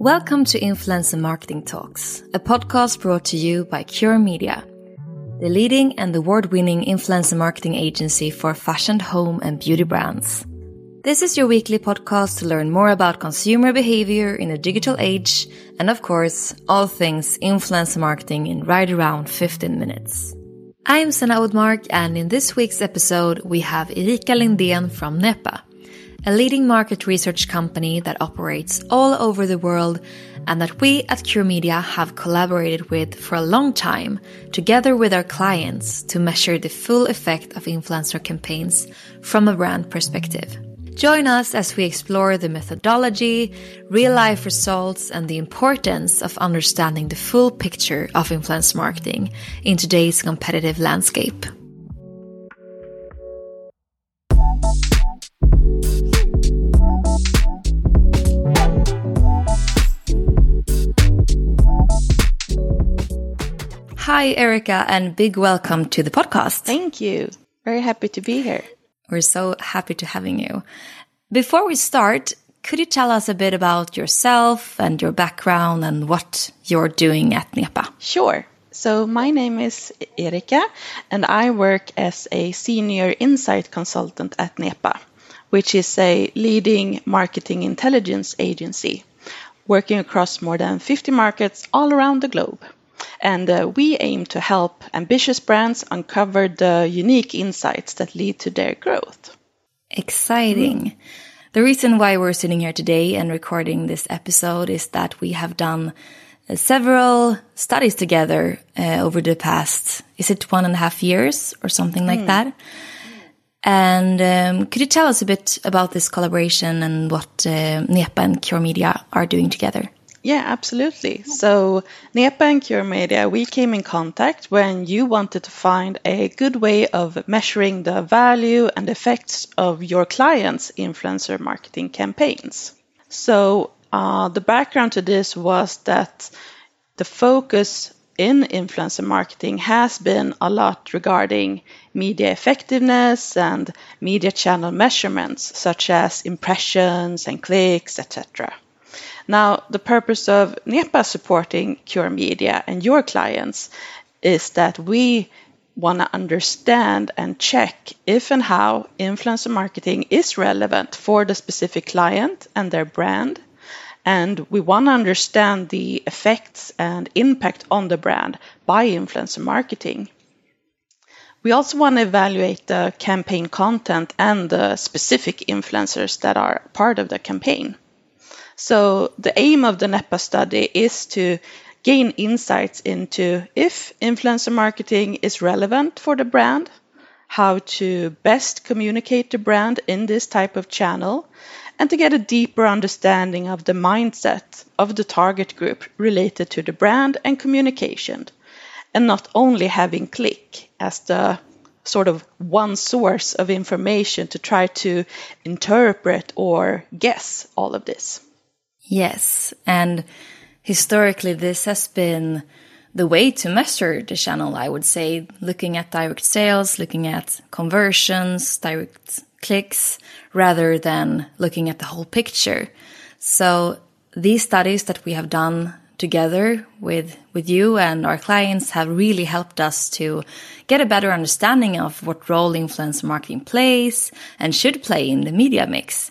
Welcome to Influencer Marketing Talks, a podcast brought to you by Cure Media, the leading and award winning influencer marketing agency for fashion, home, and beauty brands. This is your weekly podcast to learn more about consumer behavior in a digital age and, of course, all things influencer marketing in right around 15 minutes. I'm Sanna Odmark, and in this week's episode, we have Erika Lindén from NEPA, a leading market research company that operates all over the world and that we at Cure Media have collaborated with for a long time, together with our clients, to measure the full effect of influencer campaigns from a brand perspective. Join us as we explore the methodology, real life results, and the importance of understanding the full picture of influence marketing in today's competitive landscape. Hi, Erika, and big welcome to the podcast. Thank you. Very happy to be here. We're so happy to having you. Before we start, could you tell us a bit about yourself and your background and what you're doing at NEPA? Sure. So, my name is Erika, and I work as a senior insight consultant at NEPA, which is a leading marketing intelligence agency working across more than 50 markets all around the globe. And uh, we aim to help ambitious brands uncover the unique insights that lead to their growth. Exciting. The reason why we're sitting here today and recording this episode is that we have done uh, several studies together uh, over the past, is it one and a half years or something like mm. that? And um, could you tell us a bit about this collaboration and what uh, NEPA and Cure Media are doing together? Yeah, absolutely. So, NEPA and Cure Media, we came in contact when you wanted to find a good way of measuring the value and effects of your clients' influencer marketing campaigns. So, uh, the background to this was that the focus in influencer marketing has been a lot regarding media effectiveness and media channel measurements, such as impressions and clicks, etc. Now, the purpose of NEPA supporting Cure Media and your clients is that we want to understand and check if and how influencer marketing is relevant for the specific client and their brand. And we want to understand the effects and impact on the brand by influencer marketing. We also want to evaluate the campaign content and the specific influencers that are part of the campaign. So the aim of the NEPA study is to gain insights into if influencer marketing is relevant for the brand, how to best communicate the brand in this type of channel, and to get a deeper understanding of the mindset of the target group related to the brand and communication, and not only having click as the sort of one source of information to try to interpret or guess all of this. Yes. And historically, this has been the way to measure the channel, I would say, looking at direct sales, looking at conversions, direct clicks, rather than looking at the whole picture. So these studies that we have done together with, with you and our clients have really helped us to get a better understanding of what role influencer marketing plays and should play in the media mix.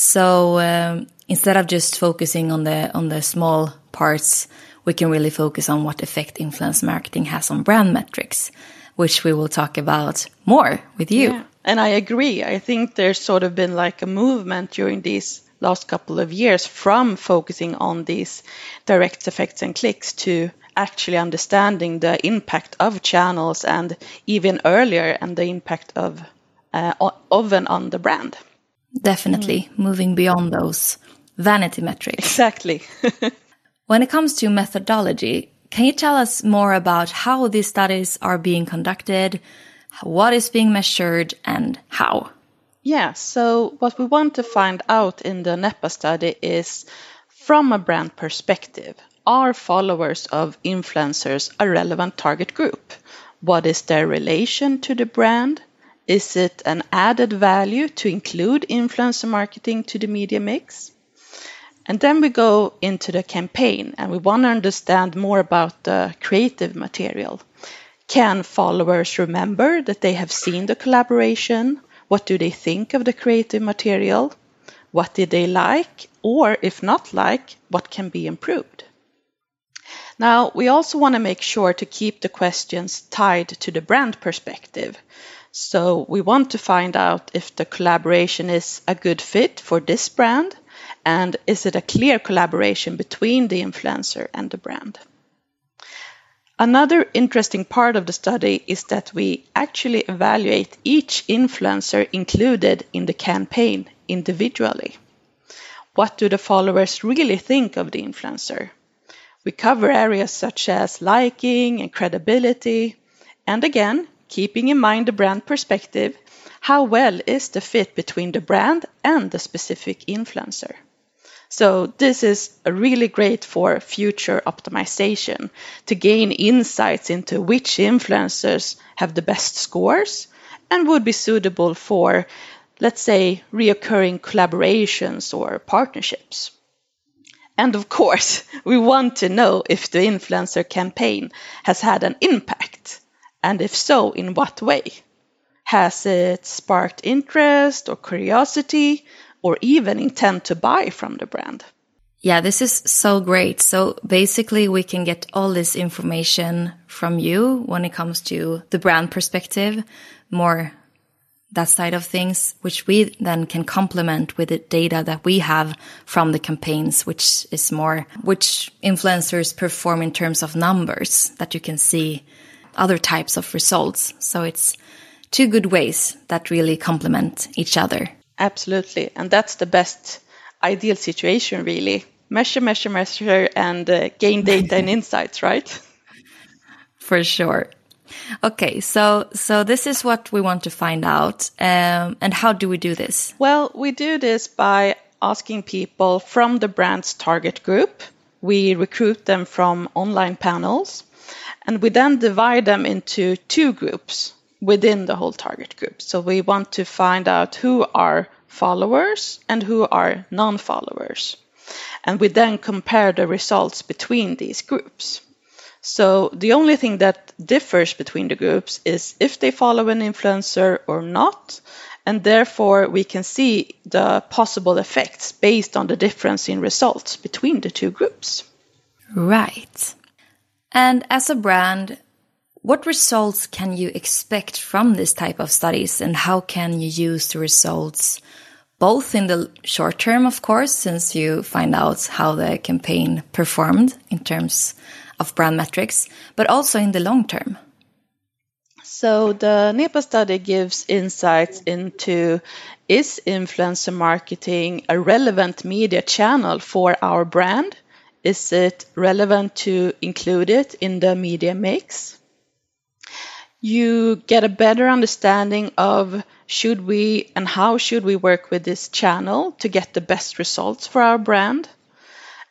So um, instead of just focusing on the on the small parts, we can really focus on what effect influence marketing has on brand metrics, which we will talk about more with you. Yeah. And I agree. I think there's sort of been like a movement during these last couple of years from focusing on these direct effects and clicks to actually understanding the impact of channels and even earlier and the impact of uh, of and on the brand. Definitely mm. moving beyond those vanity metrics. Exactly. when it comes to methodology, can you tell us more about how these studies are being conducted, what is being measured, and how? Yeah, so what we want to find out in the NEPA study is from a brand perspective, are followers of influencers a relevant target group? What is their relation to the brand? Is it an added value to include influencer marketing to the media mix? And then we go into the campaign and we want to understand more about the creative material. Can followers remember that they have seen the collaboration? What do they think of the creative material? What did they like? Or if not like, what can be improved? Now, we also want to make sure to keep the questions tied to the brand perspective. So we want to find out if the collaboration is a good fit for this brand and is it a clear collaboration between the influencer and the brand. Another interesting part of the study is that we actually evaluate each influencer included in the campaign individually. What do the followers really think of the influencer? We cover areas such as liking and credibility, and again, keeping in mind the brand perspective, how well is the fit between the brand and the specific influencer? So this is really great for future optimization to gain insights into which influencers have the best scores and would be suitable for, let's say, reoccurring collaborations or partnerships. And of course, we want to know if the influencer campaign has had an impact, and if so, in what way. Has it sparked interest or curiosity, or even intent to buy from the brand? Yeah, this is so great. So basically, we can get all this information from you when it comes to the brand perspective, more that side of things, which we then can complement with the data that we have from the campaigns, which is more which influencers perform in terms of numbers that you can see other types of results. So it's two good ways that really complement each other. Absolutely. And that's the best ideal situation, really. Measure, measure, measure, and uh, gain data and insights, right? For sure. Okay, so so this is what we want to find out, um, and how do we do this? Well, we do this by asking people from the brand's target group. We recruit them from online panels, and we then divide them into two groups within the whole target group. So we want to find out who are followers and who are non-followers, and we then compare the results between these groups. So the only thing that differs between the groups is if they follow an influencer or not, and therefore we can see the possible effects based on the difference in results between the two groups. Right. And as a brand, what results can you expect from this type of studies and how can you use the results both in the short term, of course, since you find out how the campaign performed in terms of brand metrics, but also in the long term? So the NEPA study gives insights into is influencer marketing a relevant media channel for our brand? Is it relevant to include it in the media mix? You get a better understanding of should we and how should we work with this channel to get the best results for our brand?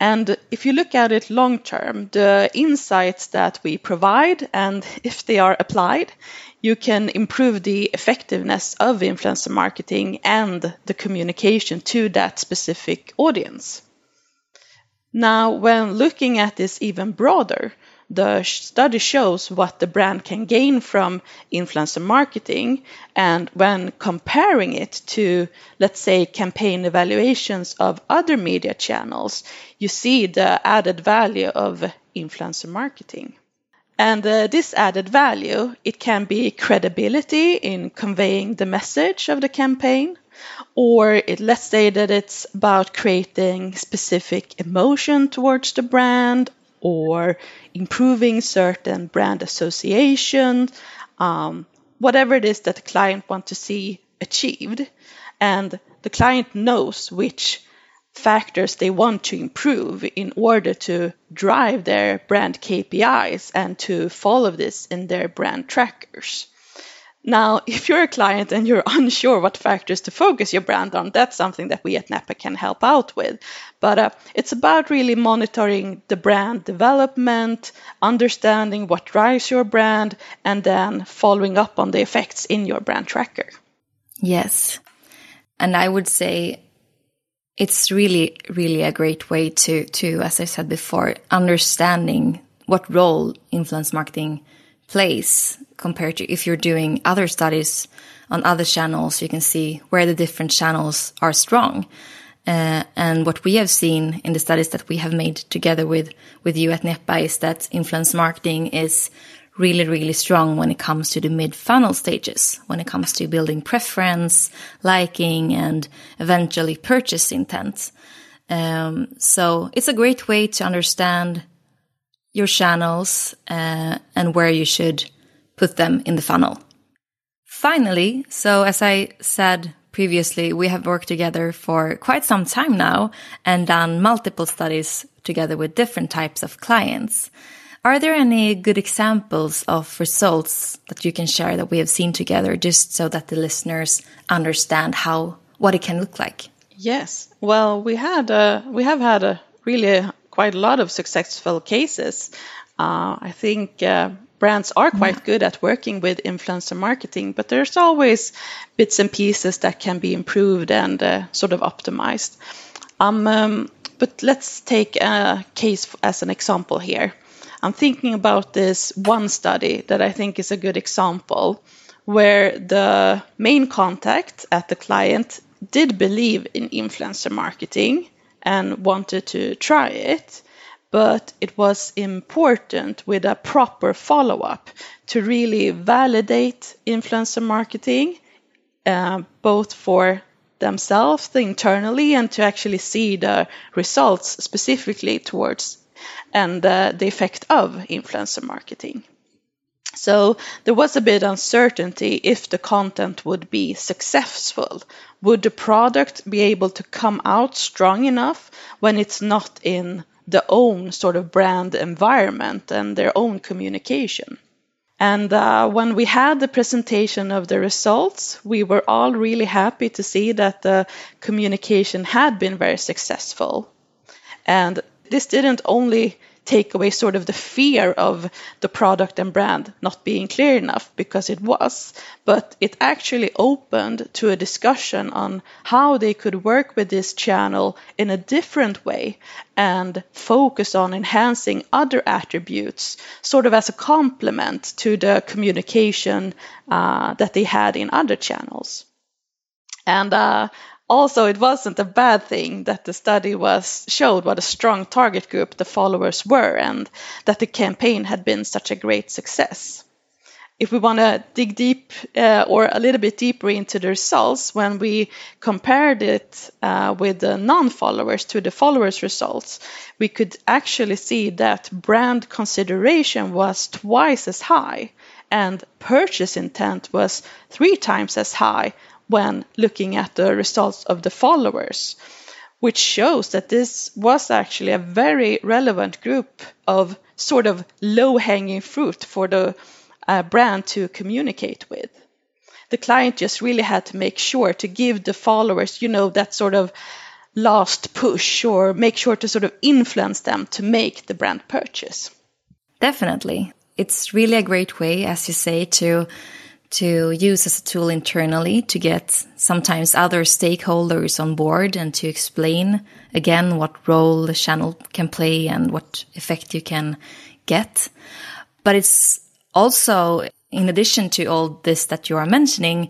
And if you look at it long term, the insights that we provide and if they are applied, you can improve the effectiveness of influencer marketing and the communication to that specific audience. Now, when looking at this even broader, the study shows what the brand can gain from influencer marketing. And when comparing it to, let's say, campaign evaluations of other media channels, you see the added value of influencer marketing. And uh, this added value, it can be credibility in conveying the message of the campaign, or it, let's say that it's about creating specific emotion towards the brand or improving certain brand association, um, whatever it is that the client wants to see achieved. And the client knows which factors they want to improve in order to drive their brand KPIs and to follow this in their brand trackers. Now, if you're a client and you're unsure what factors to focus your brand on, that's something that we at NEPA can help out with. But uh, it's about really monitoring the brand development, understanding what drives your brand, and then following up on the effects in your brand tracker. Yes. And I would say it's really, really a great way to, to, as I said before, understanding what role influence marketing plays compared to if you're doing other studies on other channels, you can see where the different channels are strong. Uh, and what we have seen in the studies that we have made together with, with you at NEPA is that influence marketing is really, really strong when it comes to the mid funnel stages, when it comes to building preference, liking, and eventually purchase intent. Um, so it's a great way to understand your channels uh, and where you should put them in the funnel. Finally, so as I said previously, we have worked together for quite some time now and done multiple studies together with different types of clients. Are there any good examples of results that you can share that we have seen together just so that the listeners understand how what it can look like? Yes. Well, we had a, we have had a really quite a lot of successful cases. Uh, I think uh, brands are quite mm. good at working with influencer marketing, but there's always bits and pieces that can be improved and uh, sort of optimized. Um, um, but let's take a case as an example here. I'm thinking about this one study that I think is a good example where the main contact at the client did believe in influencer marketing and wanted to try it, but it was important with a proper follow up to really validate influencer marketing, uh, both for themselves internally and to actually see the results specifically towards and uh, the effect of influencer marketing. So there was a bit of uncertainty if the content would be successful. Would the product be able to come out strong enough when it's not in the own sort of brand environment and their own communication? And uh, when we had the presentation of the results, we were all really happy to see that the communication had been very successful. And this didn't only take away sort of the fear of the product and brand not being clear enough because it was, but it actually opened to a discussion on how they could work with this channel in a different way and focus on enhancing other attributes, sort of as a complement to the communication uh, that they had in other channels. And uh, also it wasn't a bad thing that the study was showed what a strong target group the followers were and that the campaign had been such a great success. If we want to dig deep uh, or a little bit deeper into the results, when we compared it uh, with the non followers to the followers' results, we could actually see that brand consideration was twice as high and purchase intent was three times as high when looking at the results of the followers, which shows that this was actually a very relevant group of sort of low hanging fruit for the uh, brand to communicate with. The client just really had to make sure to give the followers, you know, that sort of last push or make sure to sort of influence them to make the brand purchase. Definitely. It's really a great way, as you say, to to use as a tool internally to get sometimes other stakeholders on board and to explain again what role the channel can play and what effect you can get. But it's also, in addition to all this that you are mentioning,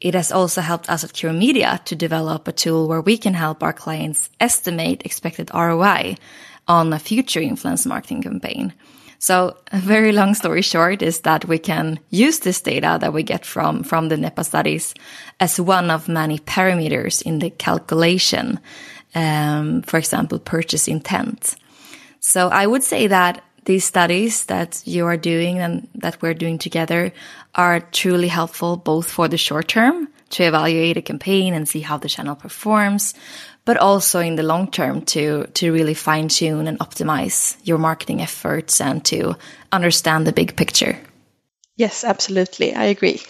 it has also helped us at Cure Media to develop a tool where we can help our clients estimate expected ROI on a future influence marketing campaign. So a very long story short is that we can use this data that we get from, from the NEPA studies as one of many parameters in the calculation. Um, for example, purchase intent. So I would say that these studies that you are doing and that we're doing together are truly helpful both for the short term to evaluate a campaign and see how the channel performs, but also in the long term to to really fine tune and optimize your marketing efforts and to understand the big picture. Yes, absolutely. I agree.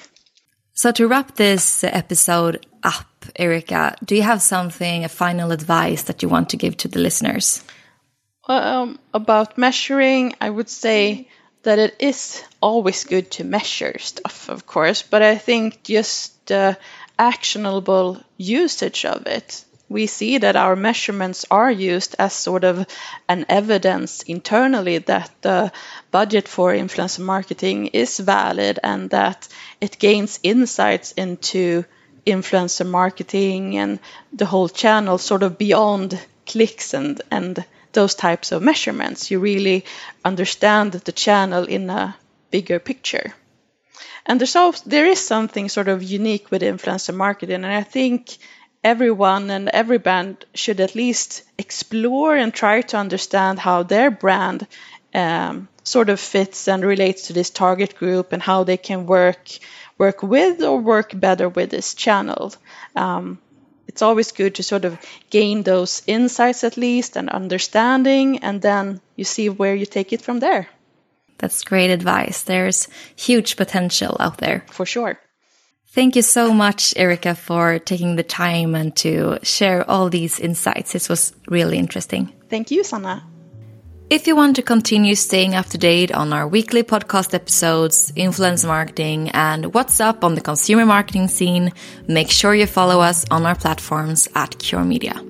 So to wrap this episode up, Erika, do you have something, a final advice that you want to give to the listeners? Um, about measuring, I would say that it is always good to measure stuff, of course, but I think just uh, actionable usage of it we see that our measurements are used as sort of an evidence internally that the budget for influencer marketing is valid and that it gains insights into influencer marketing and the whole channel sort of beyond clicks and and those types of measurements you really understand the channel in a bigger picture and there's also, there is something sort of unique with influencer marketing and i think everyone and every brand should at least explore and try to understand how their brand um, sort of fits and relates to this target group and how they can work work with or work better with this channel. Um, it's always good to sort of gain those insights at least and understanding, and then you see where you take it from there. That's great advice. There's huge potential out there. For sure. Thank you so much, Erika, for taking the time and to share all these insights. This was really interesting. Thank you, Sanna. If you want to continue staying up to date on our weekly podcast episodes, influence marketing, and what's up on the consumer marketing scene, make sure you follow us on our platforms at Cure Media.